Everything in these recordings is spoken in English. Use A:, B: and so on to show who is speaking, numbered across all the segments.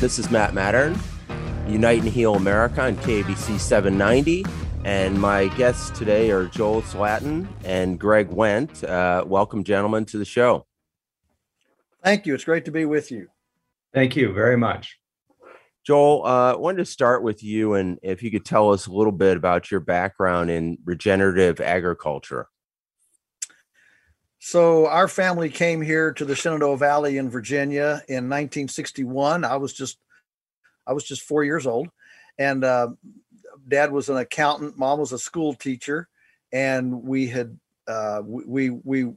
A: This is Matt Mattern, Unite and Heal America on KABC 790. And my guests today are Joel Salatin and Greg Wendt. Uh, welcome, gentlemen, to the show.
B: Thank you. It's great to be with you.
C: Thank you very much.
A: Joel, uh, I wanted to start with you, and if you could tell us a little bit about your background in regenerative agriculture.
B: So, our family came here to the Shenandoah Valley in Virginia in 1961. I was just, I was just four years old, and uh, Dad was an accountant. Mom was a school teacher, and we had uh, we we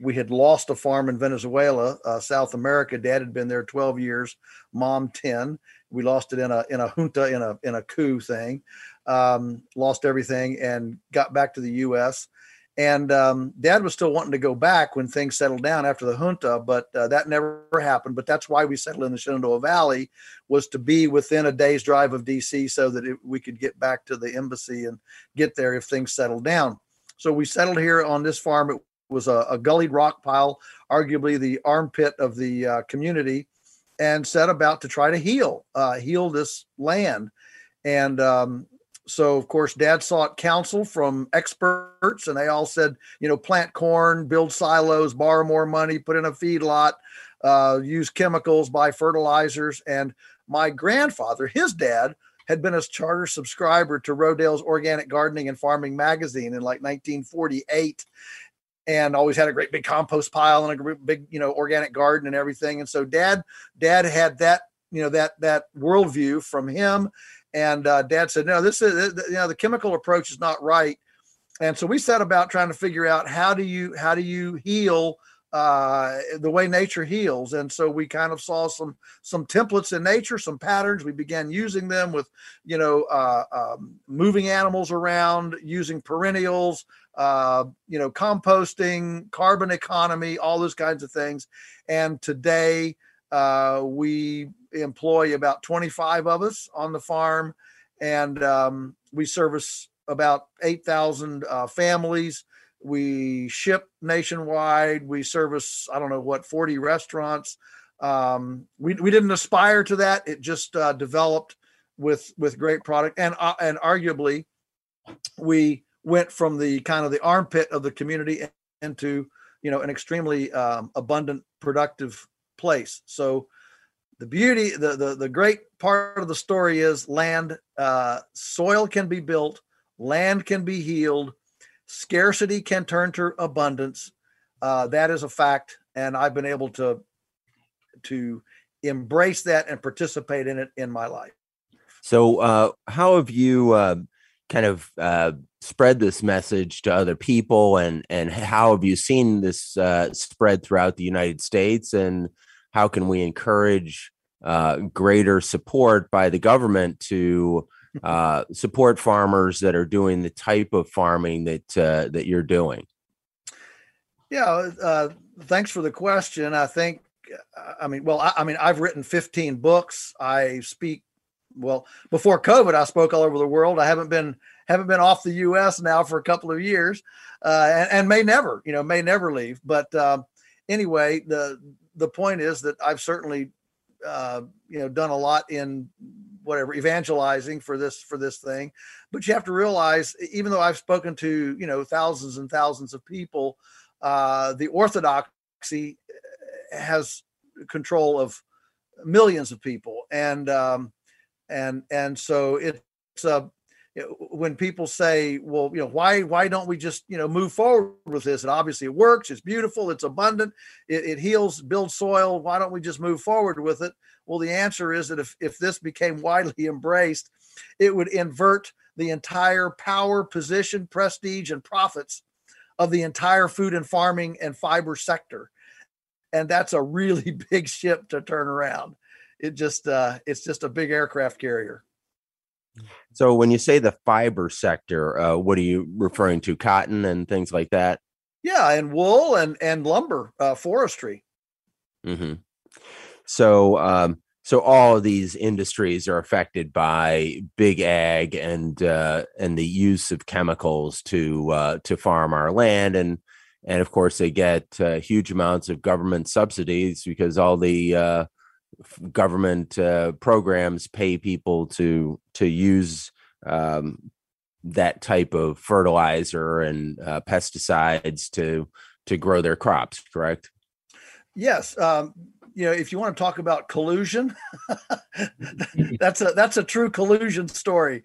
B: we had lost a farm in Venezuela, uh, South America. Dad had been there 12 years, mom 10. We lost it in a in a junta in a in a coup thing. Um, lost everything and got back to the U.S. And um, Dad was still wanting to go back when things settled down after the junta, but uh, that never happened. But that's why we settled in the Shenandoah Valley was to be within a day's drive of D.C. so that it, we could get back to the embassy and get there if things settled down. So we settled here on this farm. It was a, a gullied rock pile, arguably the armpit of the uh, community, and set about to try to heal, uh, heal this land. And um, so, of course, Dad sought counsel from experts, and they all said, you know, plant corn, build silos, borrow more money, put in a feedlot, uh, use chemicals, buy fertilizers. And my grandfather, his dad, had been a charter subscriber to Rodale's Organic Gardening and Farming magazine in like 1948 and always had a great big compost pile and a big you know organic garden and everything and so dad dad had that you know that that worldview from him and uh, dad said no this is you know the chemical approach is not right and so we set about trying to figure out how do you how do you heal uh, the way nature heals. And so we kind of saw some some templates in nature, some patterns. We began using them with, you know, uh, um, moving animals around, using perennials, uh, you know, composting, carbon economy, all those kinds of things. And today uh, we employ about 25 of us on the farm, and um, we service about 8,000 uh, families we ship nationwide. We service, I don't know what, 40 restaurants. Um, we, we didn't aspire to that. It just uh, developed with with great product and uh, and arguably we went from the kind of the armpit of the community into you know an extremely um, abundant productive place so the beauty the, the the great part of the story is land uh, soil can be built land can be healed Scarcity can turn to abundance. Uh, that is a fact, and I've been able to to embrace that and participate in it in my life.
A: So, uh, how have you uh, kind of uh, spread this message to other people, and and how have you seen this uh, spread throughout the United States, and how can we encourage uh, greater support by the government to uh, support farmers that are doing the type of farming that uh, that you're doing?
B: Yeah, uh, thanks for the question. I think, I mean, well, I, I, mean, I've written 15 books. I speak. Well, before COVID, I spoke all over the world. I haven't been haven't been off the U.S. now for a couple of years, uh, and, and, may never, you know, may never leave. But um, anyway, the the point is that I've certainly, uh, you know, done a lot in whatever evangelizing for this for this thing. But you have to realize even though i've spoken to you know thousands and thousands of people uh, the orthodoxy uh, has control of millions of people. And um, and and so it's a when people say well you know why why don't we just you know move forward with this and obviously it works it's beautiful it's abundant it, it heals builds soil why don't we just move forward with it well, the answer is that if, if this became widely embraced, it would invert the entire power, position, prestige, and profits of the entire food and farming and fiber sector. And that's a really big ship to turn around. It just uh, it's just a big aircraft carrier.
A: So when you say the fiber sector, uh, what are you referring to? Cotton and things like that?
B: Yeah, and wool and and lumber, uh, forestry.
A: Mm-hmm. So, um, so all of these industries are affected by big ag and uh, and the use of chemicals to uh, to farm our land, and and of course they get uh, huge amounts of government subsidies because all the uh, government uh, programs pay people to to use um, that type of fertilizer and uh, pesticides to to grow their crops. Correct?
B: Yes. Um, you know, if you want to talk about collusion, that's a that's a true collusion story,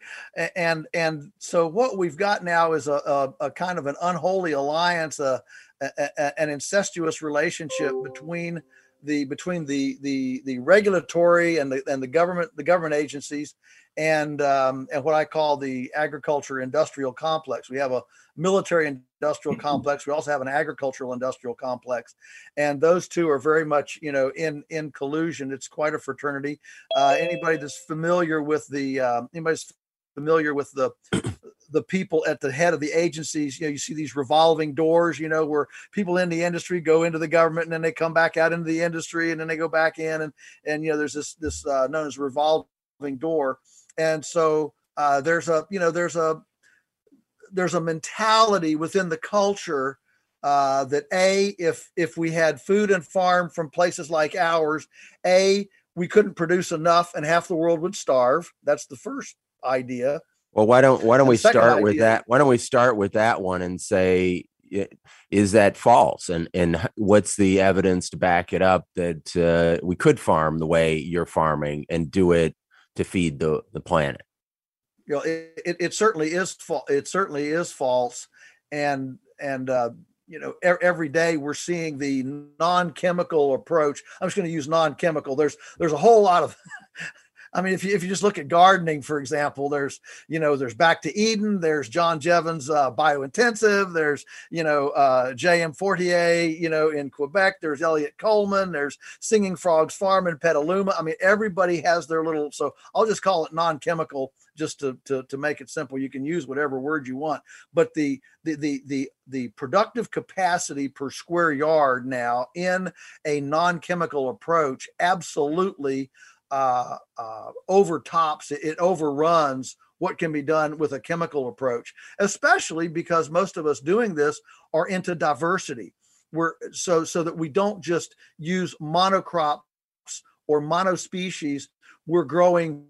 B: and and so what we've got now is a a, a kind of an unholy alliance, a, a, an incestuous relationship between the between the the the regulatory and the and the government the government agencies and um, and what I call the agriculture industrial complex. We have a military industrial mm-hmm. complex. We also have an agricultural industrial complex, and those two are very much you know in in collusion. It's quite a fraternity. Uh, anybody that's familiar with the uh, anybody's familiar with the the people at the head of the agencies you know you see these revolving doors you know where people in the industry go into the government and then they come back out into the industry and then they go back in and and you know there's this this uh, known as revolving door. And so uh, there's a you know there's a there's a mentality within the culture uh, that a if if we had food and farm from places like ours a we couldn't produce enough and half the world would starve. That's the first idea
A: well why don't why don't we start with that why don't we start with that one and say is that false and and what's the evidence to back it up that uh, we could farm the way you're farming and do it to feed the the planet.
B: You know, it, it, it certainly is false. It certainly is false, and and uh, you know er- every day we're seeing the non-chemical approach. I'm just going to use non-chemical. There's there's a whole lot of I mean, if you if you just look at gardening, for example, there's you know there's Back to Eden, there's John Jeavons uh, Biointensive, there's you know uh, J.M. Fortier, you know in Quebec, there's Eliot Coleman, there's Singing Frogs Farm in Petaluma. I mean, everybody has their little. So I'll just call it non-chemical just to, to, to make it simple. You can use whatever word you want, but the, the, the, the, the productive capacity per square yard now in a non-chemical approach absolutely uh, uh, overtops, it, overruns what can be done with a chemical approach, especially because most of us doing this are into diversity. We're so so that we don't just use monocrops or monospecies. We're growing,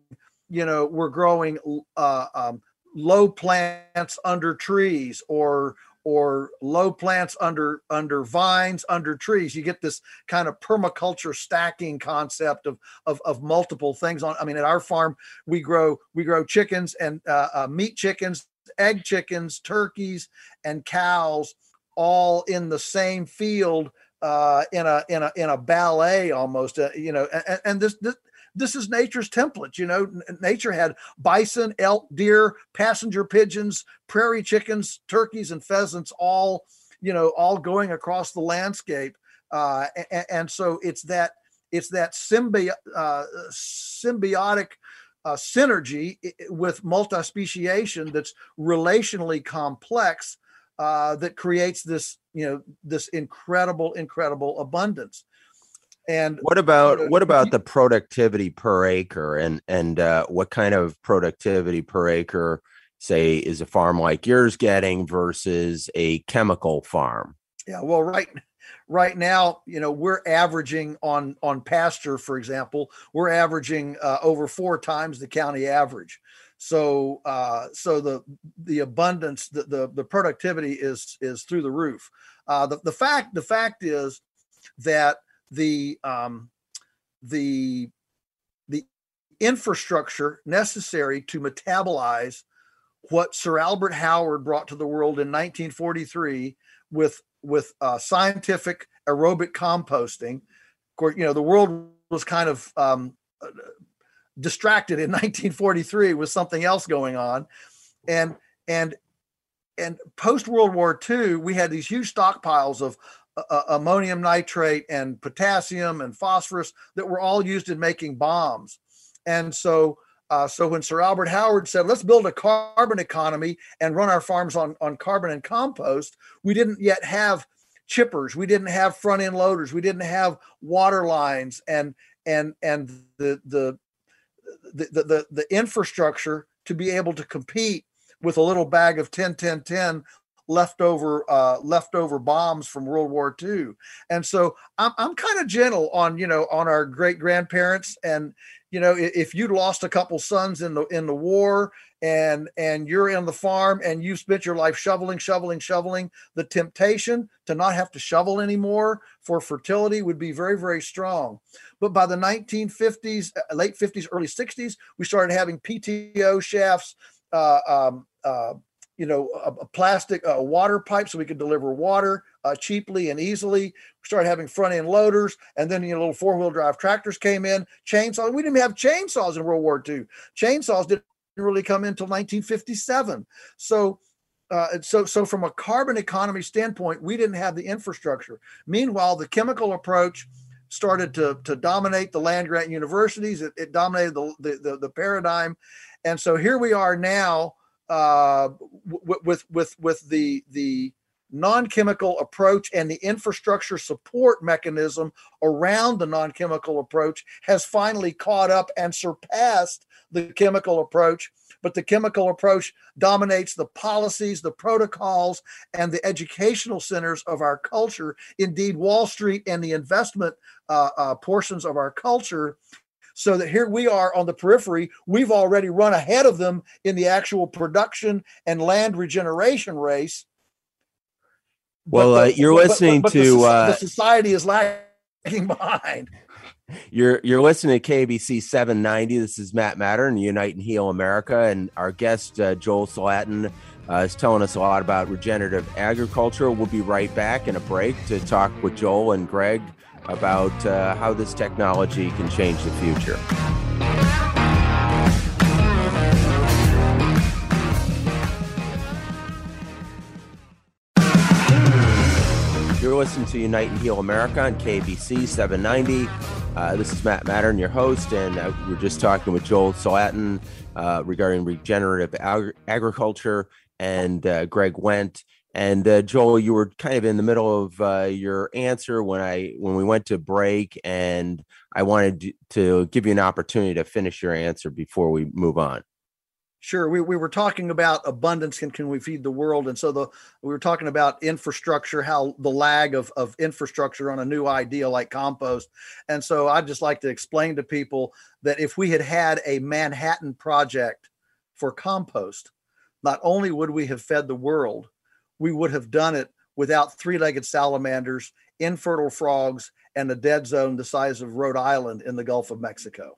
B: you know, we're growing uh, um, low plants under trees or or low plants under under vines under trees. You get this kind of permaculture stacking concept of of, of multiple things on i mean at our farm we grow we grow chickens and uh, uh, meat chickens egg chickens turkeys and cows all in the same field uh, in a in a in a ballet almost uh, you know and, and this, this this is nature's template. You know, nature had bison, elk, deer, passenger pigeons, prairie chickens, turkeys, and pheasants all, you know, all going across the landscape. Uh, and, and, so it's that it's that symbi- uh, symbiotic uh, synergy with multi-speciation that's relationally complex uh, that creates this you know this incredible incredible abundance and
A: what about what about the productivity per acre and and uh, what kind of productivity per acre say is a farm like yours getting versus a chemical farm?
B: Yeah, well, right right now, you know, we're averaging on on pasture, for example, we're averaging uh, over four times the county average. So uh, so the the abundance, the, the the productivity is is through the roof. Uh, the the fact the fact is that the um, the the infrastructure necessary to metabolize what Sir Albert Howard brought to the world in 1943 with with uh, scientific aerobic composting. Of course, you know the world was kind of um, distracted in 1943 with something else going on, and and and post World War II, we had these huge stockpiles of uh, ammonium nitrate and potassium and phosphorus that were all used in making bombs. And so, uh, so when Sir Albert Howard said, let's build a carbon economy and run our farms on, on carbon and compost, we didn't yet have chippers. We didn't have front end loaders. We didn't have water lines and, and, and the, the, the, the, the infrastructure to be able to compete with a little bag of 10, 10, 10 leftover uh, leftover bombs from World War II. And so I'm I'm kind of gentle on you know on our great grandparents and you know if you'd lost a couple sons in the in the war and and you're in the farm and you spent your life shoveling shoveling shoveling the temptation to not have to shovel anymore for fertility would be very very strong but by the 1950s uh, late 50s early 60s we started having pto shafts uh, um, uh, you know, a, a plastic water pipe so we could deliver water uh, cheaply and easily. We started having front end loaders, and then you know, little four wheel drive tractors came in. Chainsaws. We didn't have chainsaws in World War II. Chainsaws didn't really come in until 1957. So. Uh, so, so from a carbon economy standpoint, we didn't have the infrastructure. Meanwhile, the chemical approach started to, to dominate the land grant universities. It, it dominated the, the, the, the paradigm. And so here we are now uh, with with with the the non-chemical approach and the infrastructure support mechanism around the non-chemical approach has finally caught up and surpassed the chemical approach. But the chemical approach dominates the policies the protocols and the educational centers of our culture. Indeed wall street and the investment uh, uh, portions of our culture so that here we are on the periphery. We've already run ahead of them in the actual production and land regeneration race.
A: Well, the, uh, you're but, listening but, but to
B: the,
A: uh,
B: the society is lagging behind.
A: You're you're listening to KABC 790. This is Matt Mattern Unite and Heal America, and our guest uh, Joel Salatin uh, is telling us a lot about regenerative agriculture. We'll be right back in a break to talk with Joel and Greg about uh, how this technology can change the future. You're listening to Unite and Heal America on KABC 790. Uh, this is Matt Mattern, your host, and uh, we're just talking with Joel Salatin uh, regarding regenerative ag- agriculture and uh, Greg Wendt and uh, Joel, you were kind of in the middle of uh, your answer when I when we went to break, and I wanted to give you an opportunity to finish your answer before we move on.
B: Sure, we, we were talking about abundance can can we feed the world, and so the we were talking about infrastructure, how the lag of of infrastructure on a new idea like compost, and so I'd just like to explain to people that if we had had a Manhattan project for compost, not only would we have fed the world, we would have done it without three legged salamanders, infertile frogs, and a dead zone the size of Rhode Island in the Gulf of Mexico.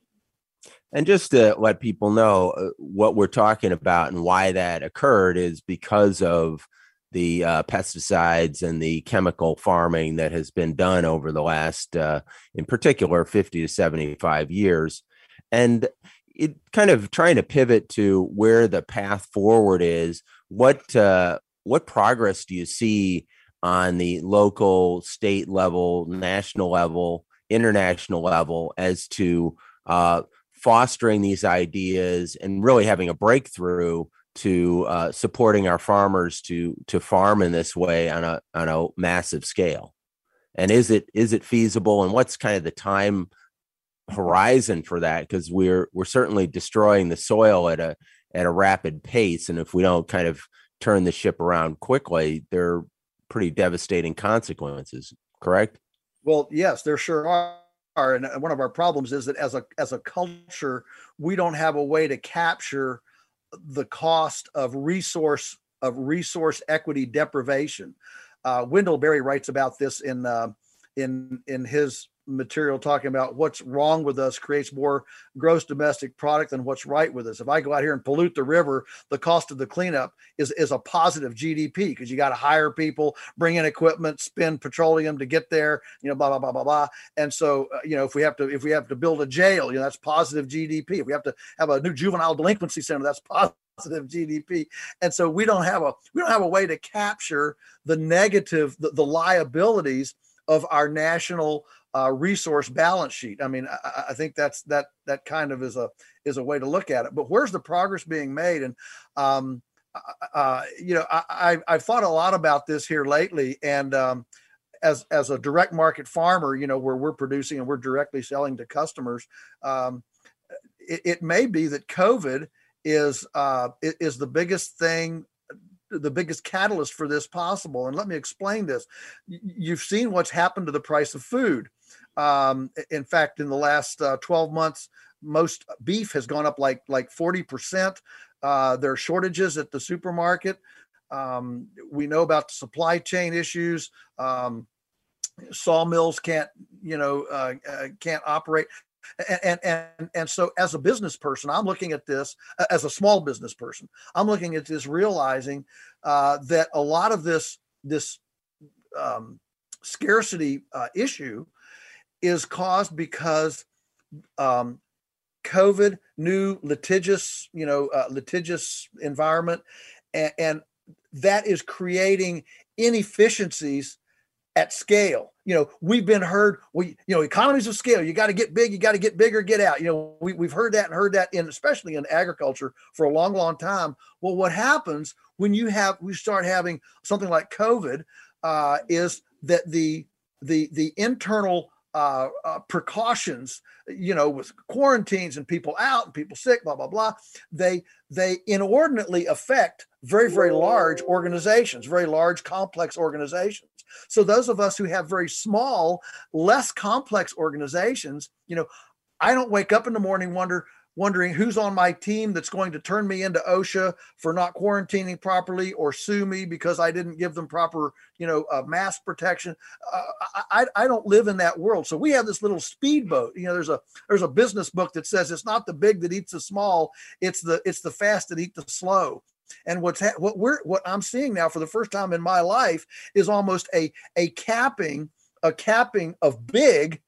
A: And just to let people know uh, what we're talking about and why that occurred is because of the uh, pesticides and the chemical farming that has been done over the last, uh, in particular, 50 to 75 years. And it kind of trying to pivot to where the path forward is. What uh, what progress do you see on the local, state level, national level, international level as to uh, fostering these ideas and really having a breakthrough to uh, supporting our farmers to to farm in this way on a on a massive scale? And is it is it feasible? And what's kind of the time horizon for that? Because we're we're certainly destroying the soil at a at a rapid pace, and if we don't kind of turn the ship around quickly, there are pretty devastating consequences. Correct?
B: Well, yes, there sure are. And one of our problems is that as a as a culture, we don't have a way to capture the cost of resource of resource equity deprivation. Uh, Wendell Berry writes about this in uh, in in his material talking about what's wrong with us creates more gross domestic product than what's right with us. If I go out here and pollute the river, the cost of the cleanup is, is a positive GDP because you got to hire people, bring in equipment, spend petroleum to get there, you know, blah, blah, blah, blah, blah. And so, uh, you know, if we have to, if we have to build a jail, you know, that's positive GDP. If we have to have a new juvenile delinquency center, that's positive positive GDP. And so we don't have a we don't have a way to capture the negative the, the liabilities of our national uh, resource balance sheet. I mean, I, I, think that's that that kind of is a is a way to look at it. But where's the progress being made? And um, uh, you know, I, I have thought a lot about this here lately, and um, as as a direct market farmer, you know, where we're producing and we're directly selling to customers, um, it, it, may be that COVID is uh, is the biggest thing the biggest catalyst for this possible. And let me explain this. You've seen what's happened to the price of food. Um, in fact, in the last uh, 12 months, most beef has gone up like like 40%. Uh, there are shortages at the supermarket. Um, we know about the supply chain issues. Um, sawmills can't, you know, uh, uh, can't operate. And, and and so as a business person i'm looking at this as a small business person i'm looking at this realizing uh, that a lot of this this um, scarcity uh, issue is caused because um, COVID, new litigious, you know, uh, litigious environment, and, and that is creating inefficiencies at scale. You know, we've been heard, we, you know, economies of scale, you got to get big, you got to get bigger, get out. You know, we, we've heard that and heard that in, especially in agriculture for a long, long time. Well, what happens when you have, we start having something like COVID uh, is that the, the, the internal uh, uh, precautions, you know, with quarantines and people out and people sick, blah blah blah. They they inordinately affect very very large organizations, very large complex organizations. So those of us who have very small, less complex organizations, you know, I don't wake up in the morning wonder wondering who's on my team that's going to turn me into OSHA for not quarantining properly or sue me because I didn't give them proper, you know, uh, mask protection. Uh, I, I don't live in that world. So we have this little speedboat. You know, there's a there's a business book that says it's not the big that eats the small, it's the it's the fast that eat the slow. And what's ha- what we're what I'm seeing now for the first time in my life is almost a a capping a capping of big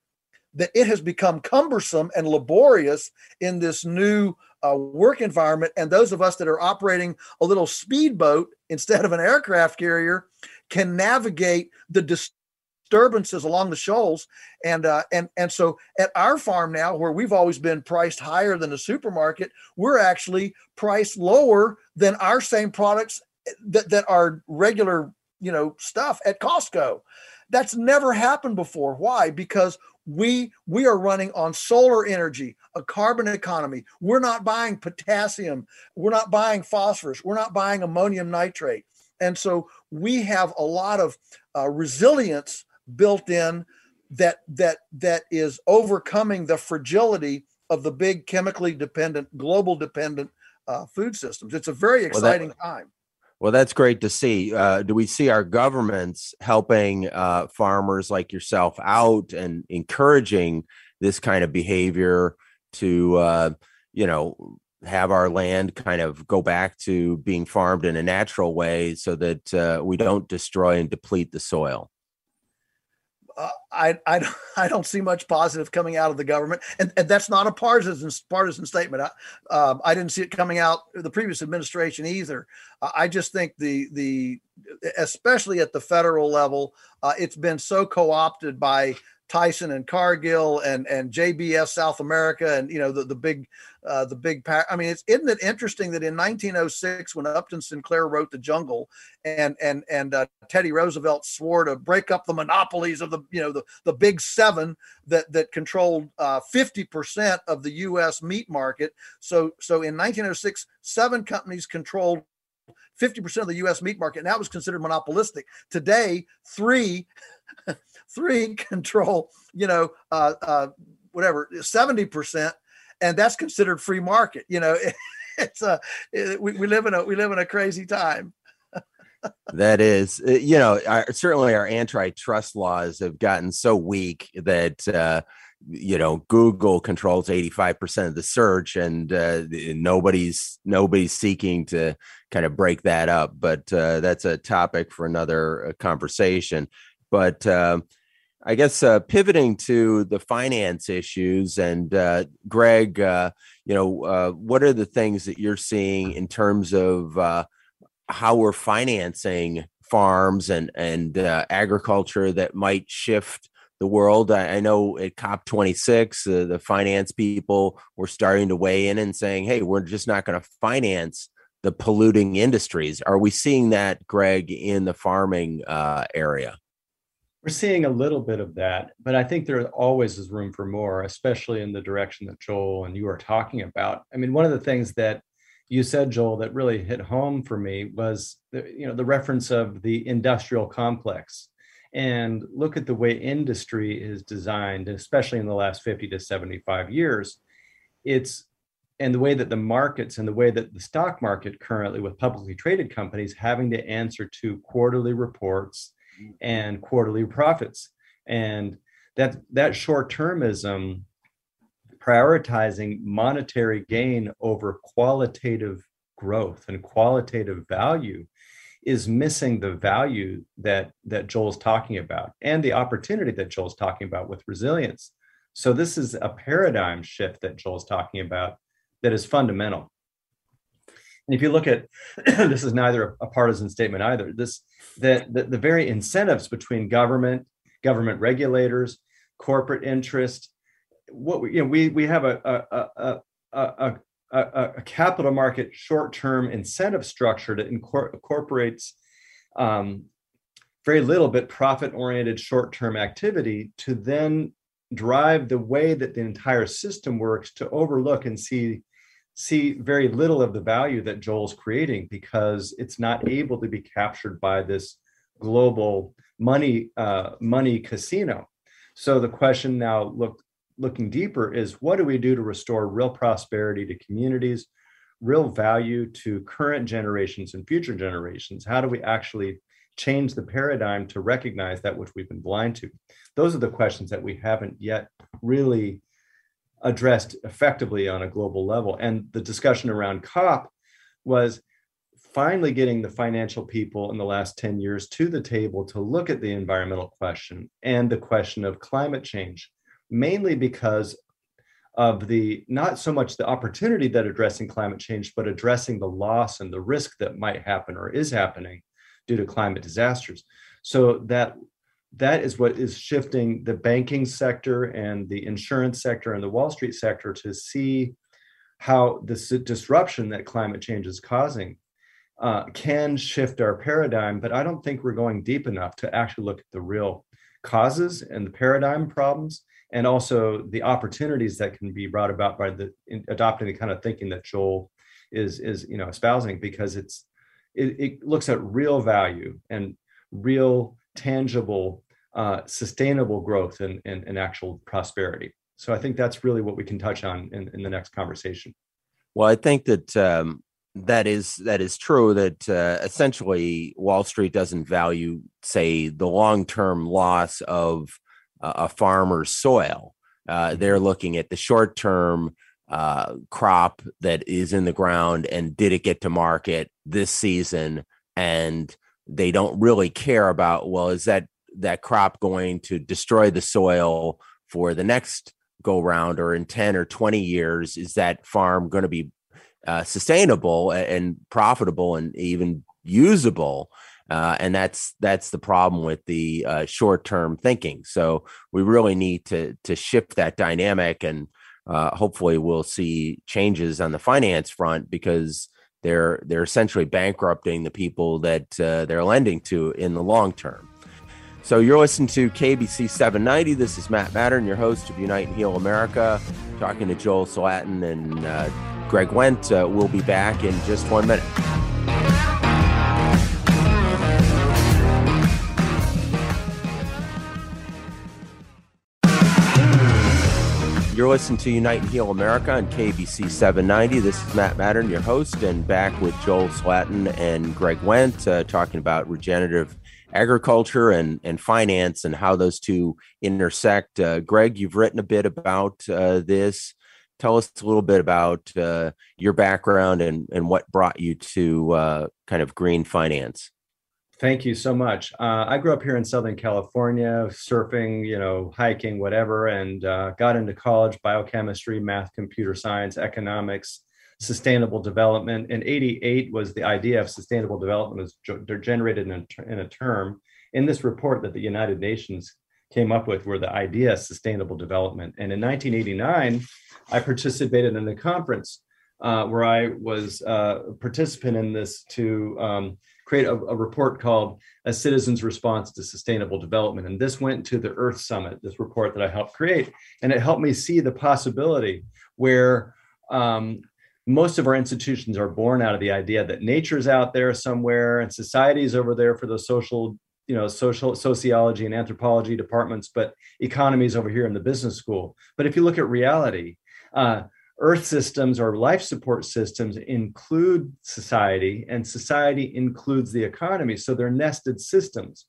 B: that it has become cumbersome and laborious in this new uh, work environment. And those of us that are operating a little speedboat instead of an aircraft carrier can navigate the disturbances along the shoals. And uh, and and so at our farm now, where we've always been priced higher than the supermarket, we're actually priced lower than our same products that, that are regular, you know, stuff at Costco. That's never happened before. Why? Because we we are running on solar energy a carbon economy. We're not buying potassium. We're not buying phosphorus. We're not buying ammonium nitrate. And so we have a lot of uh, resilience built in that that that is overcoming the fragility of the big chemically dependent global dependent uh, food systems. It's a very exciting well, that, time
A: well, that's great to see. Uh, do we see our governments helping uh, farmers like yourself out and encouraging this kind of behavior to, uh, you know, have our land kind of go back to being farmed in a natural way so that uh, we don't destroy and deplete the soil?
B: Uh, I, I, I don't see much positive coming out of the government, and, and that's not a partisan partisan statement. I, um, I didn't see it coming out the previous administration either. Uh, I just think the the especially at the federal level, uh, it's been so co opted by Tyson and Cargill and and JBS South America and you know the the big uh, the big pack. I mean, it's isn't it interesting that in 1906 when Upton Sinclair wrote The Jungle and and and uh, Teddy Roosevelt swore to break up the monopolies of the you know the the big seven that that controlled uh, 50% of the U.S. meat market. So so in 1906, seven companies controlled 50% of the US meat market, and that was considered monopolistic. Today, three three control, you know, uh, uh, whatever, 70%, and that's considered free market. You know, it's a, it, we, we live in a, we live in a crazy time.
A: that is, uh, you know, our, certainly our antitrust laws have gotten so weak that, uh, you know google controls 85% of the search and uh, nobody's nobody's seeking to kind of break that up but uh, that's a topic for another uh, conversation but uh, I guess uh, pivoting to the finance issues and uh, Greg, uh, you know, uh, what are the things that you're seeing in terms of uh, how we're financing farms and and uh, agriculture that might shift the world? I, I know at COP26, the finance people were starting to weigh in and saying, "Hey, we're just not going to finance." The polluting industries. Are we seeing that, Greg, in the farming area?
C: We're seeing a little bit of that, but I think there always is room for more, especially in the direction that Joel and you are talking about. I mean, one of the things that you said, Joel, that really hit home for me was the, you know the reference of the industrial complex, and look at the way industry is designed, especially in the last 50 to 75 years. It's and the way that the markets and the way that the stock market currently with publicly traded companies having to answer to quarterly reports and quarterly profits and that that short termism prioritizing monetary gain over qualitative growth and qualitative value is missing the value that that Joel's talking about and the opportunity that Joel's talking about with resilience. So this is a paradigm shift that Joel's talking about that is fundamental. And if you look at this is neither a partisan statement either. This that the, the very incentives between government, government regulators, corporate interest, what we you know we we have a a a a, a, a capital market short-term incentive structure that incorporates um, very little but profit-oriented short-term activity to then drive the way that the entire system works to overlook and see see very little of the value that Joel's creating because it's not able to be captured by this global money uh, money casino. So the question now look looking deeper is what do we do to restore real prosperity to communities, real value to current generations and future generations? How do we actually change the paradigm to recognize that which we've been blind to? Those are the questions that we haven't yet really addressed effectively on a global level. And the discussion around COP was finally getting the financial people in the last 10 years to the table to look at the environmental question and the question of climate change mainly because of the not so much the opportunity that addressing climate change, but addressing the loss and the risk that might happen or is happening due to climate disasters. So that that is what is shifting the banking sector and the insurance sector and the Wall Street sector to see how this disruption that climate change is causing uh, can shift our paradigm. But I don't think we're going deep enough to actually look at the real causes and the paradigm problems and also the opportunities that can be brought about by the adopting the kind of thinking that Joel is is you know espousing because it's it, it looks at real value and real tangible uh, sustainable growth and, and, and actual prosperity so i think that's really what we can touch on in, in the next conversation
A: well i think that um, that is that is true that uh, essentially wall street doesn't value say the long-term loss of a farmer's soil. Uh, mm-hmm. they're looking at the short term uh, crop that is in the ground and did it get to market this season? And they don't really care about, well, is that that crop going to destroy the soil for the next go round or in 10 or 20 years? Is that farm going to be uh, sustainable and profitable and even usable? Uh, and that's that's the problem with the uh, short-term thinking. So we really need to to shift that dynamic, and uh, hopefully we'll see changes on the finance front because they're they're essentially bankrupting the people that uh, they're lending to in the long term. So you're listening to KABC 790. This is Matt Mattern, your host of Unite and Heal America, talking to Joel Salatin and uh, Greg Wendt. Uh, we'll be back in just one minute. You're listening to Unite and Heal America on KABC 790. This is Matt Mattern, your host, and back with Joel Salatin and Greg Wendt uh, talking about regenerative agriculture and, and finance and how those two intersect. Uh, Greg, you've written a bit about uh, this. Tell us a little bit about uh, your background and, and what brought you to uh, kind of green finance.
C: Thank you so much. Uh, I grew up here in Southern California, surfing, you know, hiking, whatever, and uh, got into college, biochemistry, math, computer science, economics, sustainable development. In 88 was the idea of sustainable development was generated in a, in a term in this report that the United Nations came up with were the idea of sustainable development. And in 1989, I participated in a conference uh, where I was uh, a participant in this to um, create a, a, report called A Citizen's Response to Sustainable Development. And this went to the Earth Summit, this report that I helped create. And it helped me see the possibility where um, most of our institutions are born out of the idea that nature's out there somewhere and society's over there for the social you know social sociology and anthropology departments but economy's over here in the business school. But if you look at reality uh, earth systems or life support systems include society and society includes the economy. So they're nested systems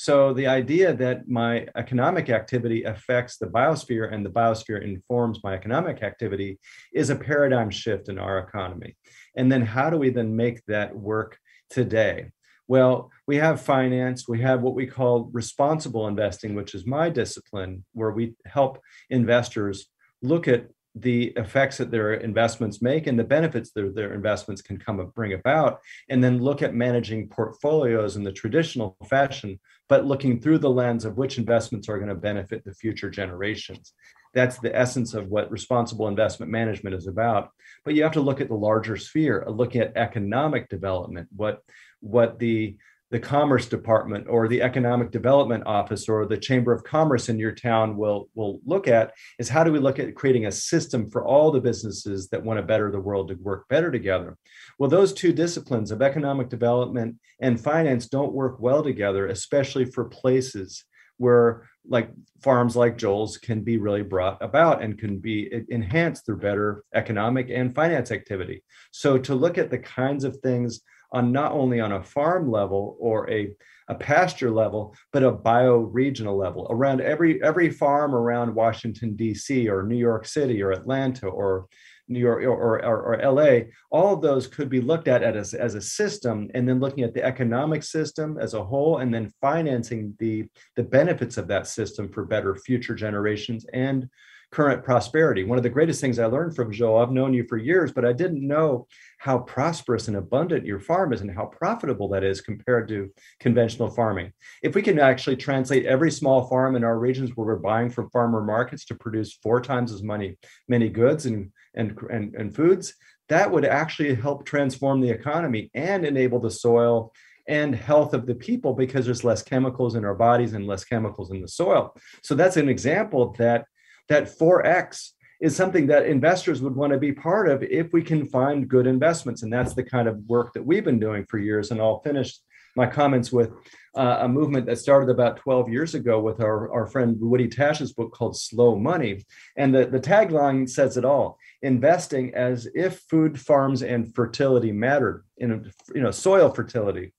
C: so the idea that my economic activity affects the biosphere and the biosphere informs my economic activity is a paradigm shift in our economy. And then how do we then make that work today? Well, we have finance, we have what we call responsible investing, which is my discipline, where we help investors look at the effects that their investments make and the benefits that their investments can come and bring about, and then look at managing portfolios in the traditional fashion, but looking through the lens of which investments are going to benefit the future generations. That's the essence of what responsible investment management is about. But you have to look at the larger sphere, look at economic development, what what the the commerce department or the economic development office or the chamber of commerce in your town will will look at is how do we look at creating a system for all the businesses that want to better the world to work better together? Well those two disciplines of economic development and finance don't work well together especially for places where like farms like joel's can be really brought about and can be enhanced through better economic and finance activity. So to look at the kinds of things on not only on a farm level or a, a pasture level, but a bioregional level around every every farm around Washington D.C. or New York City or Atlanta or New York or, or, or, LA, all of those could be looked at as, as a system and then looking at the economic system as a whole and then financing the, the benefits of that system for better future generations and current prosperity. One of the greatest things I learned from Joe, I've known you for years, but I didn't know how prosperous and abundant your farm is and how profitable that is compared to conventional farming. If we can actually translate every small farm in our regions where we're buying from farmer markets to produce four times as many many goods and and and, and foods, that would actually help transform the economy and enable the soil and health of the people because there's less chemicals in our bodies and less chemicals in the soil. So that's an example that that 4x is something that investors would want to be part of if we can find good investments. And that's the kind of work that we've been doing for years. And I'll finish my comments with uh, a movement that started about 12 years ago with our, our friend Woody Tasch's book called Slow Money. And the, the tagline says it all investing as if food, farms, and fertility mattered in you know, soil fertility.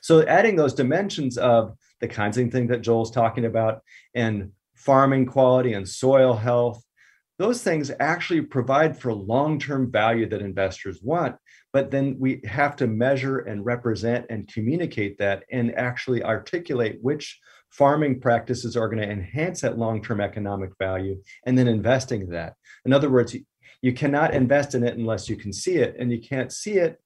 C: So adding those dimensions of the kinds of things that Joel's talking about and farming quality and soil health. Those things actually provide for long-term value that investors want but then we have to measure and represent and communicate that and actually articulate which farming practices are going to enhance that long-term economic value and then investing that. In other words you cannot invest in it unless you can see it and you can't see it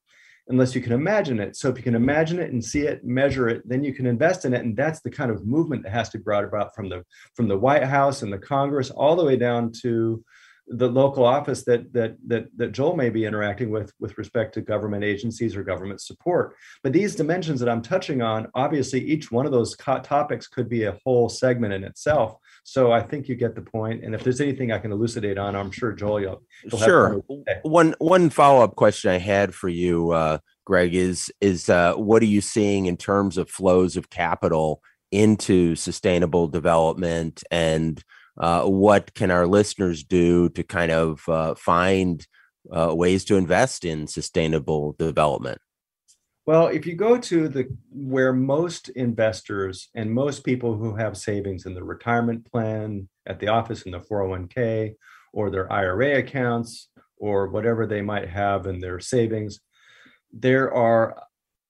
C: unless you can imagine it. So if you can imagine it and see it, measure it, then you can invest in it. And that's the kind of movement that has to be brought about from the from the White House and the Congress all the way down to the local office that that that that Joel may be interacting with with respect to government agencies or government support. But these dimensions that I'm touching on, obviously, each one of those co- topics could be a whole segment in itself. So I think you get the point. And if there's anything I can elucidate on, I'm sure Joel, you'll,
A: you'll sure. One one follow up question I had for you, uh, Greg, is is uh, what are you seeing in terms of flows of capital into sustainable development and uh, what can our listeners do to kind of uh, find uh, ways to invest in sustainable development?
C: Well, if you go to the where most investors and most people who have savings in the retirement plan, at the office in the 401k, or their IRA accounts, or whatever they might have in their savings, there are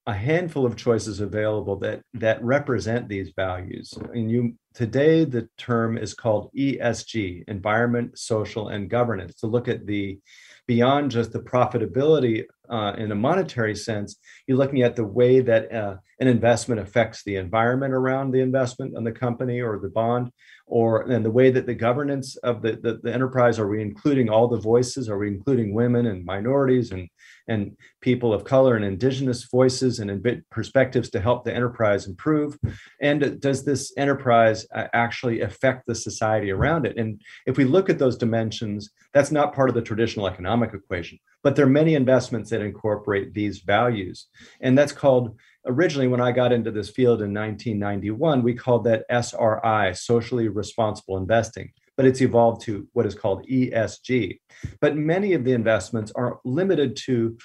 C: a handful of choices available that that represent these values. And you today the term is called ESG, environment, social, and governance, to look at the beyond just the profitability uh, in a monetary sense, you're looking at the way that uh, an investment affects the environment around the investment on the company or the bond, or and the way that the governance of the, the, the enterprise are we including all the voices? Are we including women and minorities and and people of color and indigenous voices and perspectives to help the enterprise improve? And does this enterprise uh, actually affect the society around it? And if we look at those dimensions, that's not part of the traditional economic equation, but there are many investments that incorporate these values. And that's called originally when I got into this field in 1991, we called that SRI, socially responsible investing, but it's evolved to what is called ESG. But many of the investments are limited to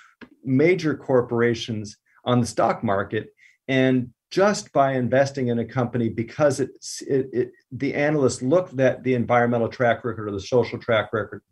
C: major corporations on the stock market and just by investing in a company because it's it, it, the analysts look at the environmental track record or the social track record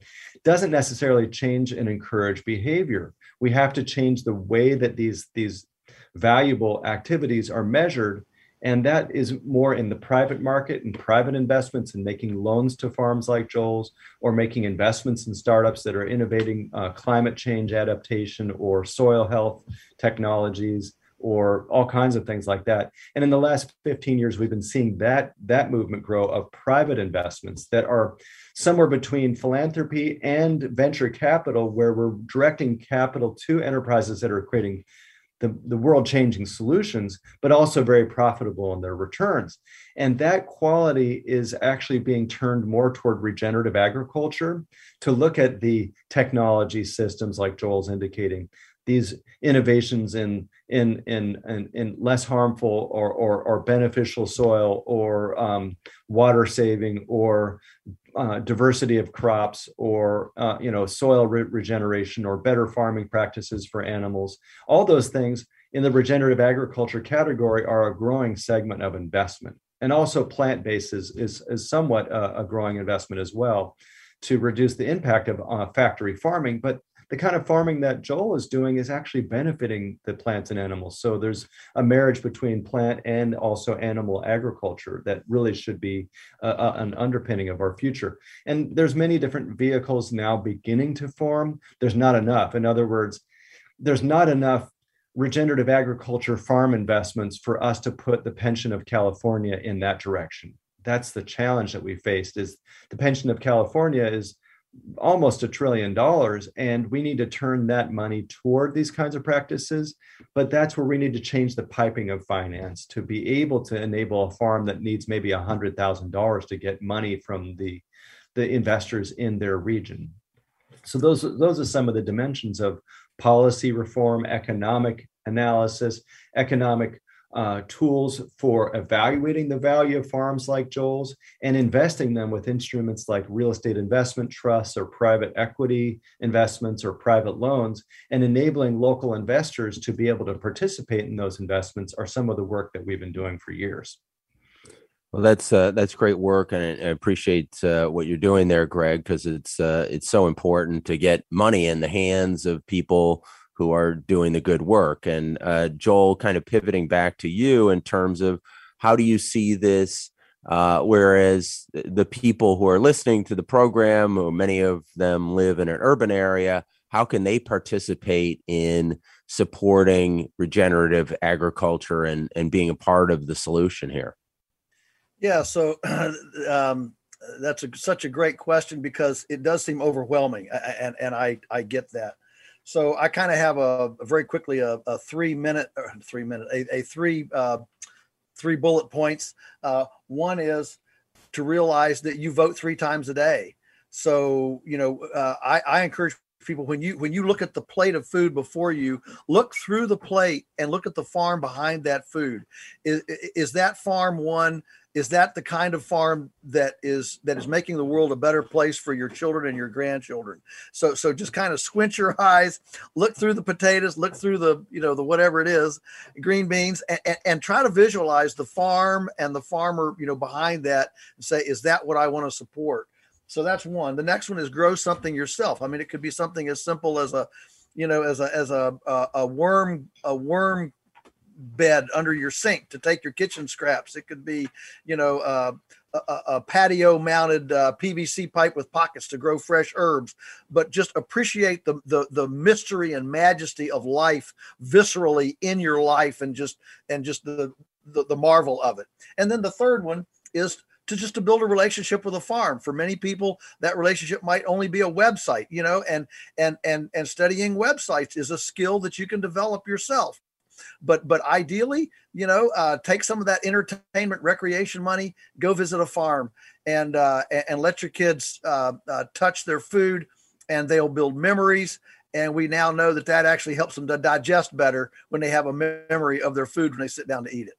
C: doesn't necessarily change and encourage behavior we have to change the way that these these valuable activities are measured. And that is more in the private market and private investments and making loans to farms like Joel's or making investments in startups that are innovating uh, climate change adaptation or soil health technologies or all kinds of things like that. And in the last 15 years, we've been seeing that that movement grow of private investments that are somewhere between philanthropy and venture capital, where we're directing capital to enterprises that are creating the, the world changing solutions, but also very profitable in their returns. And that quality is actually being turned more toward regenerative agriculture to look at the technology systems, like Joel's indicating, these innovations in in in in, in less harmful or, or, or beneficial soil or um, water saving or uh, diversity of crops or uh, you know soil re- regeneration or better farming practices for animals. All those things in the regenerative agriculture category are a growing segment of investment. And also plant-based is, is, is somewhat a, a growing investment as well to reduce the impact of uh, factory farming. But the kind of farming that Joel is doing is actually benefiting the plants and animals. So there's a marriage between plant and also animal agriculture that really should be uh, an underpinning of our future. And there's many different vehicles now beginning to form. There's not enough. In other words, there's not enough regenerative agriculture farm investments for us to put the pension of California in that direction. That's the challenge that we faced is the pension of California is almost a trillion dollars and we need to turn that money toward these kinds of practices. But that's where we need to change the piping of finance to be able to enable a farm that needs maybe a hundred thousand dollars to get money from the the investors in their region. So those those are some of the dimensions of policy reform economic analysis economic uh, tools for evaluating the value of farms like Joel's and investing them with instruments like real estate investment trusts or private equity investments or private loans, and enabling local investors to be able to participate in those investments are some of the work that we've been doing for years.
A: Well, that's uh, that's great work, and I appreciate uh, what you're doing there, Greg, because it's uh, it's so important to get money in the hands of people who are doing the good work. And uh, Joel, kind of pivoting back to you in terms of how do you see this? Uh, whereas the people who are listening to the program, who many of them live in an urban area, how can they participate in supporting regenerative agriculture and, and being a part of the solution here?
B: Yeah, so um, that's a, such a great question because it does seem overwhelming, and and I I get that. So I kind of have a, a, very quickly a, a three minute, three minute, a, a three uh, three bullet points. Uh, one is to realize that you vote three times a day. So you know, uh, I, I encourage people when you when you look at the plate of food before you look through the plate and look at the farm behind that food is is that farm one is that the kind of farm that is that is making the world a better place for your children and your grandchildren? So so just kind of squint your eyes look through the potatoes look through the you know the whatever it is green beans and, and, and try to visualize the farm and the farmer you know behind that and say is that what i want to support? So that's one. The next one is grow something yourself. I mean it could be something as simple as a you know as a as a a, a worm a worm bed under your sink to take your kitchen scraps. It could be, you know, uh, a, a, patio mounted uh, PVC pipe with pockets to grow fresh herbs, but just appreciate the, the the mystery and majesty of life viscerally in your life and just and just the, the the marvel of it. And then the third one is to just to build a relationship with a farm for many people that relationship might only be a website you know and and and and studying websites is a skill that you can develop yourself but but ideally you know uh, take some of that entertainment recreation money go visit a farm and uh, and let your kids uh, uh, touch their food and they'll build memories and we now know that that actually helps them to digest better when they have a memory of their food when they sit down to eat it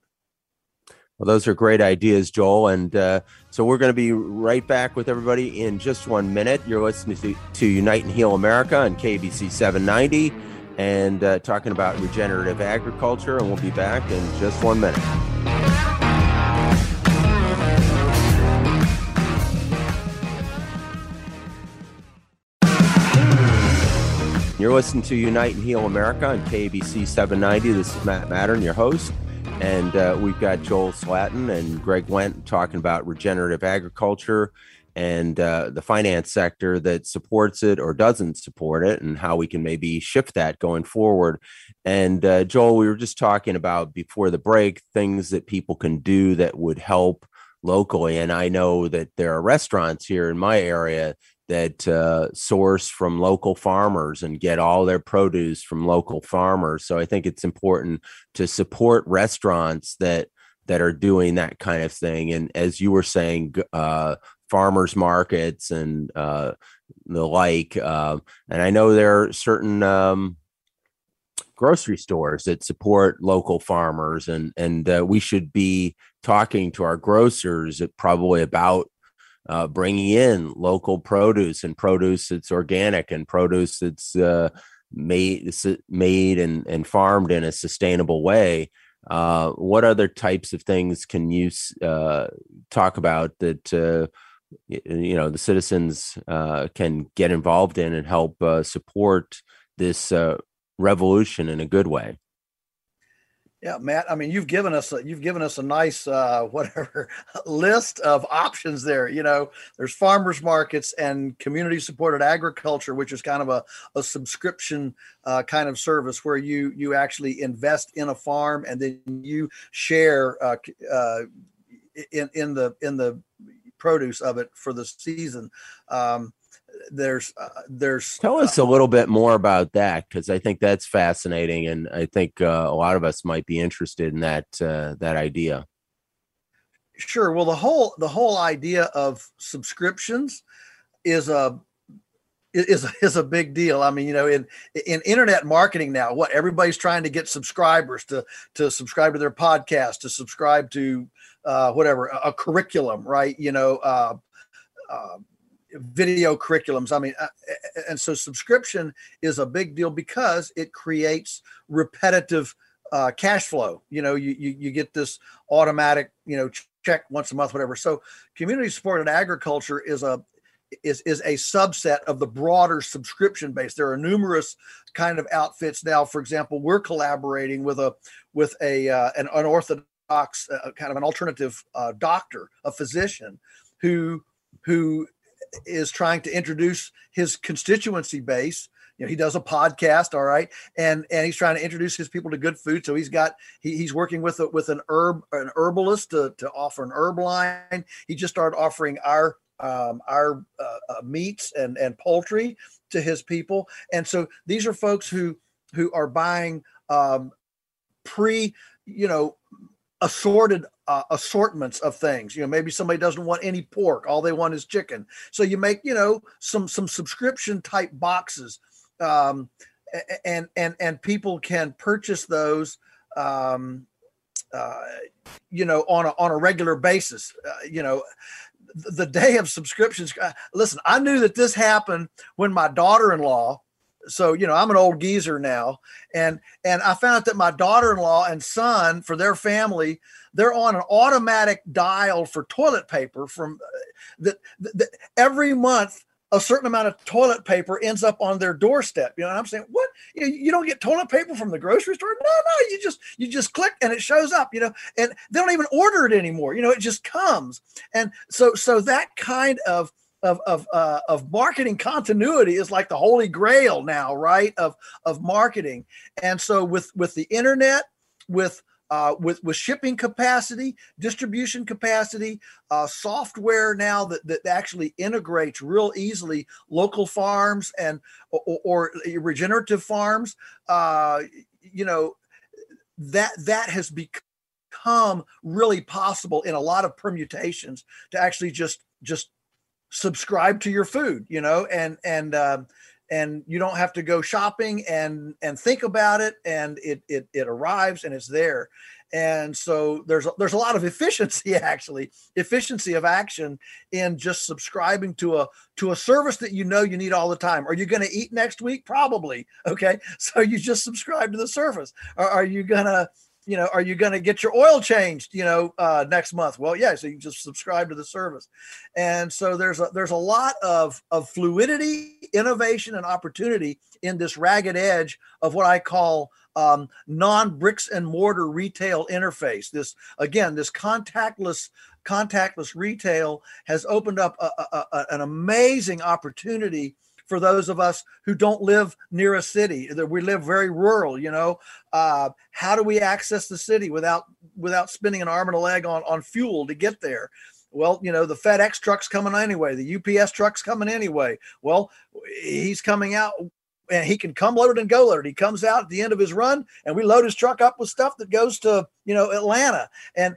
A: well, those are great ideas, Joel. And uh, so we're going to be right back with everybody in just one minute. You're listening to, to Unite and Heal America on KABC 790 and uh, talking about regenerative agriculture. And we'll be back in just one minute. You're listening to Unite and Heal America on KABC 790. This is Matt Mattern, your host. And uh, we've got Joel Salatin and Greg Wendt talking about regenerative agriculture and uh, the finance sector that supports it or doesn't support it, and how we can maybe shift that going forward. And uh, Joel, we were just talking about before the break things that people can do that would help locally. And I know that there are restaurants here in my area that uh, source from local farmers and get all their produce from local farmers. So I think it's important to support restaurants that that are doing that kind of thing. And as you were saying, uh, farmers markets and uh, the like. Uh, and I know there are certain um, grocery stores that support local farmers, and and uh, we should be talking to our grocers probably about uh, bringing in local produce and produce that's organic and produce that's uh, made made and, and farmed in a sustainable way. Uh, what other types of things can you uh, talk about that uh, you know the citizens uh, can get involved in and help support this revolution in a good way?
B: Yeah, Matt. I mean, you've given us a, you've given us a nice uh, whatever list of options there. You know, there's farmers markets and community supported agriculture, which is kind of a, a subscription uh, kind of service where you you actually invest in a farm and then you share uh, uh in in the in the produce of it for the season. Um, there's uh, there's
A: tell us uh, a little bit more about that because I think that's fascinating, and I think uh, a lot of us might be interested in that uh, that idea.
B: Sure. Well, the whole the whole idea of subscriptions is a is is a big deal. I mean, you know, in in internet marketing now, what everybody's trying to get subscribers to to subscribe to their podcast, to subscribe to uh, whatever a, a curriculum, right? You know, uh, uh, video curriculums. I mean, uh, and so subscription is a big deal because it creates repetitive uh, cash flow. You know, you, you you get this automatic, you know, check once a month, whatever. So community supported agriculture is a is is a subset of the broader subscription base. There are numerous kind of outfits now. For example, we're collaborating with a with a uh, an unorthodox uh, kind of an alternative uh, doctor, a physician who who is trying to introduce his constituency base. You know he does a podcast all right and and he's trying to introduce his people to good food. So he's got he, he's working with a, with an herb an herbalist to, to offer an herb line. He just started offering our um, our uh, uh, meats and and poultry to his people. And so these are folks who who are buying um, pre you know assorted uh, assortments of things. You know maybe somebody doesn't want any pork. All they want is chicken. So you make you know some some subscription type boxes um, and and and people can purchase those um, uh, you know on a on a regular basis. Uh, you know the day of subscriptions uh, listen i knew that this happened when my daughter-in-law so you know i'm an old geezer now and and i found out that my daughter-in-law and son for their family they're on an automatic dial for toilet paper from uh, that every month a certain amount of toilet paper ends up on their doorstep. You know, I'm saying, what? You, know, you don't get toilet paper from the grocery store? No, no, you just you just click and it shows up. You know, and they don't even order it anymore. You know, it just comes. And so so that kind of of of uh, of marketing continuity is like the holy grail now, right? Of of marketing, and so with with the internet, with uh, with with shipping capacity, distribution capacity, uh, software now that, that actually integrates real easily local farms and or, or regenerative farms. Uh, you know, that that has become really possible in a lot of permutations to actually just just subscribe to your food you know and and uh, and you don't have to go shopping and and think about it and it it, it arrives and it's there. And so there's there's a lot of efficiency actually efficiency of action in just subscribing to a to a service that you know you need all the time. Are you going to eat next week? Probably okay? So you just subscribe to the service. Or are you going to you know, are you going to get your oil changed, you know, uh, next month? Well, yeah. So you just subscribe to the service, and so there's a there's a lot of of fluidity, innovation, and opportunity in this ragged edge of what I call um, non bricks and mortar retail interface. This again, this contactless contactless retail has opened up a, a, a, an amazing opportunity for those of us who don't live near a city that we live very rural you know uh, how do we access the city without without spending an arm and a leg on on fuel to get there well, you know, the FedEx truck's coming anyway, the UPS truck's coming anyway. Well, he's coming out and he can come loaded and go loaded. He comes out at the end of his run, and we load his truck up with stuff that goes to you know Atlanta, and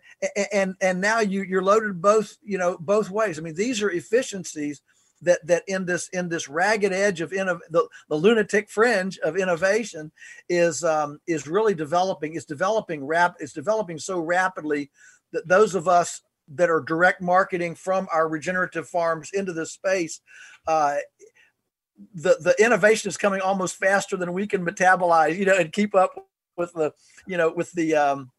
B: and and now you you're loaded both you know both ways. I mean, these are efficiencies that that in this in this ragged edge of innov- the, the lunatic fringe of innovation is um, is really developing. is developing rap. is developing so rapidly that those of us that are direct marketing from our regenerative farms into this space uh, the the innovation is coming almost faster than we can metabolize, you know, and keep up with the, you know, with the um,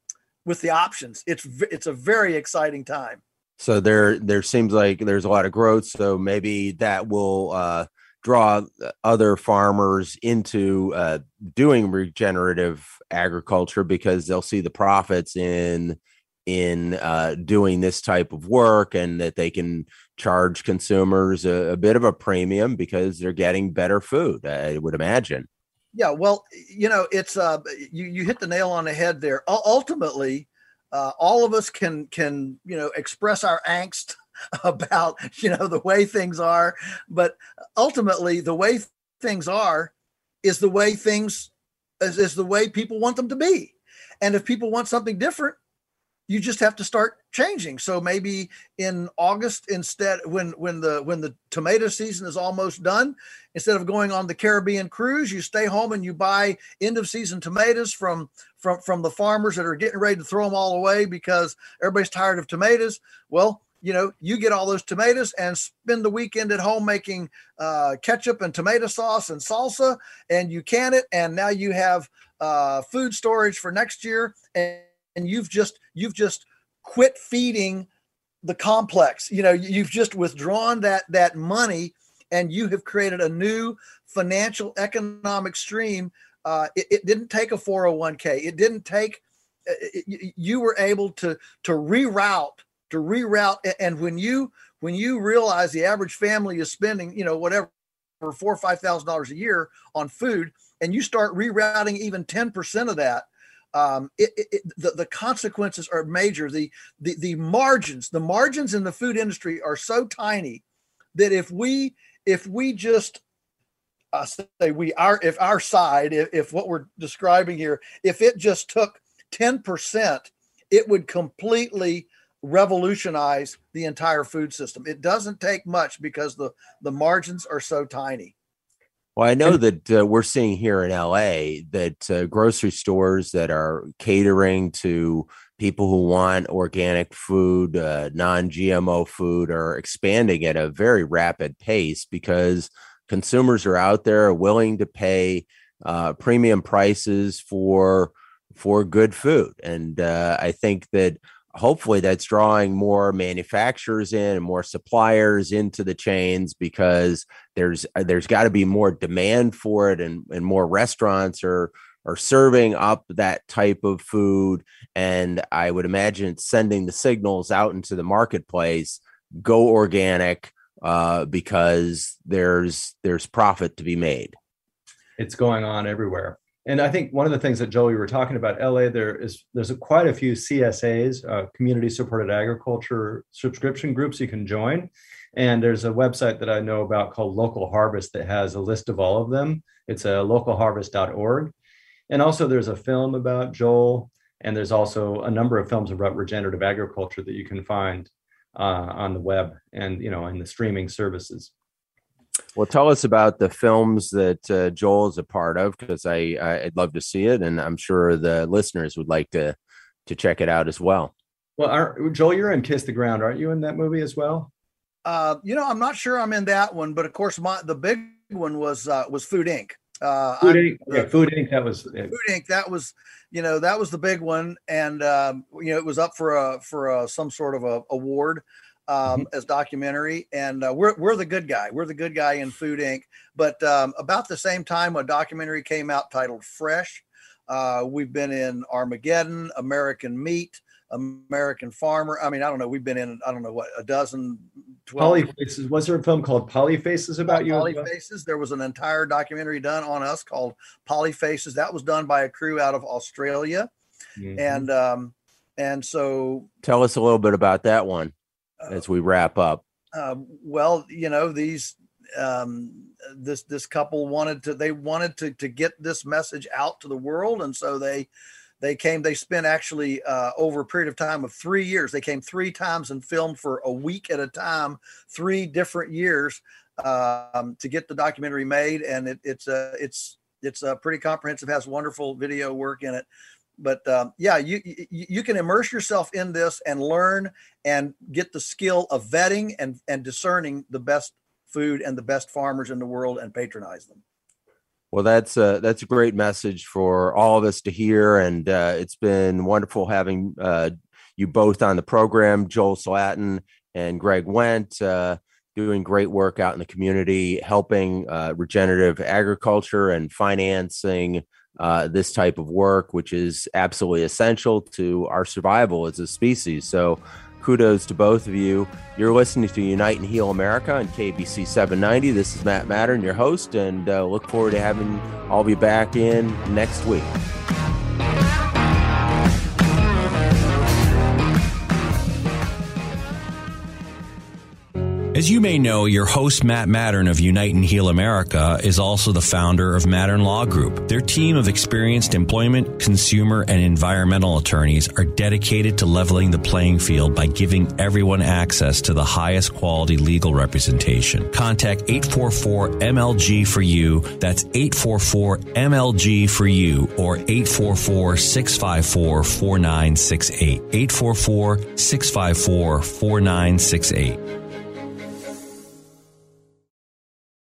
B: with the options. It's it's a very exciting time.
A: So there there seems like there's a lot of growth. So maybe that will uh, draw other farmers into uh, doing regenerative agriculture because they'll see the profits in in uh, doing this type of work and that they can charge consumers a, a, bit of a premium because they're getting better food i would imagine
B: yeah well you know it's uh you you hit the nail on the head there U- ultimately uh, all of us can can you know express our angst about you know the way things are. But ultimately the way things are is the way things is, is the way people want them to be. And if people want something different you just have to start changing. So maybe in august instead when when the when the tomato season is almost done instead of going on the caribbean cruise you stay home and you buy end of season tomatoes from from from the farmers that are getting ready to throw them all away because everybody's tired of tomatoes? Well you know you get all those tomatoes and spend the weekend at home making uh, ketchup and tomato sauce and salsa and you can it and now you have uh, food storage for next year and and you've just you've just quit feeding the complex. You know you've just withdrawn that that money and you have created a new financial economic stream uh, it, it, didn't take a 401k it didn't take uh, it, you were able to to reroute to reroute and when you when you realize the average family is spending you know whatever four or five thousand dollars a year on food and you start rerouting even 10% of that um, it, it, the, the consequences are major. The, the, the margins, the margins in the food industry are so tiny that if we, if we just uh, say we are if our side if, if what we're describing here if it just took 10% it would completely revolutionize the entire food system. It doesn't take much because the the margins are so tiny.
A: Well, I know that uh, we're seeing here in LA that uh, grocery stores that are catering to people who want organic food, uh, non GMO food, are expanding at a very rapid pace because consumers are out there willing to pay uh, premium prices for for good food, and uh, I think that hopefully that's drawing more manufacturers in and more suppliers into the chains because there's uh, there's got to be more demand for it and, and more restaurants are are serving up that type of food. And i would imagine sending the signals out into the marketplace go organic uh, because there's there's profit to be made.
C: It's going on everywhere. And I think one of the things that Joel, you were talking about, LA, there is there's a, quite a few CSAs, uh, community supported agriculture subscription groups you can join, and there's a website that I know about called Local Harvest that has a list of all of them. It's a uh, localharvest.org, And also, there's a film about Joel, and there's also a number of films about regenerative agriculture that you can find on the web and you know in the streaming services.
A: Well, tell us about the films that uh, Joel is a part of, because I I'd love to see it, and I'm sure the listeners would like to to check it out as well.
C: Well, are, Joel, you're in Kiss the Ground, aren't you in that movie as well?
B: Uh, you know, I'm not sure I'm in that one, but of course, my the big one was uh, was Food Inc.
C: Uh, Food Inc. Yeah, Food Inc. That was
B: Food Inc. That was you know that was the big one, and um, you know it was up for a for a, some sort of a award um, mm-hmm. as documentary, and uh, we're we're the good guy. We're the good guy in Food Inc. But um, about the same time, a documentary came out titled Fresh. Uh, we've been in Armageddon, American Meat, American Farmer. I mean, I don't know. We've been in I don't know what a dozen.
C: 12. Polyfaces. Was there a film called Polyfaces about you?
B: Polyfaces. There was an entire documentary done on us called Polyfaces. That was done by a crew out of Australia, mm-hmm. and um, and so
A: tell us a little bit about that one uh, as we wrap up.
B: Uh, well, you know these um, this this couple wanted to they wanted to to get this message out to the world, and so they they came, they spent actually uh, over a period of time of three years. They came three times and filmed for a week at a time, three different years um, to get the documentary made. And it, it's a, it's, it's a pretty comprehensive, has wonderful video work in it. But um, yeah, you, you you can immerse yourself in this and learn and get the skill of vetting and and discerning the best food and the best farmers in the world and patronize them.
A: Well, that's a, that's a great message for all of us to hear, and uh, it's been wonderful having uh, you both on the program, Joel Salatin and Greg Wendt, uh, doing great work out in the community, helping uh, regenerative agriculture and financing uh, this type of work, which is absolutely essential to our survival as a species. So kudos to both of you. You're listening to Unite and Heal America on KABC 790. This is Matt Mattern, your host, and uh, look forward to having all of you back in next week.
D: As you may know, your host, Matt Mattern of Unite and Heal America, is also the founder of Mattern Law Group. Their team of experienced employment, consumer, and environmental attorneys are dedicated to leveling the playing field by giving everyone access to the highest quality legal representation. Contact 844 MLG for you. That's 844 MLG for you or 844 654 4968. 844 654 4968.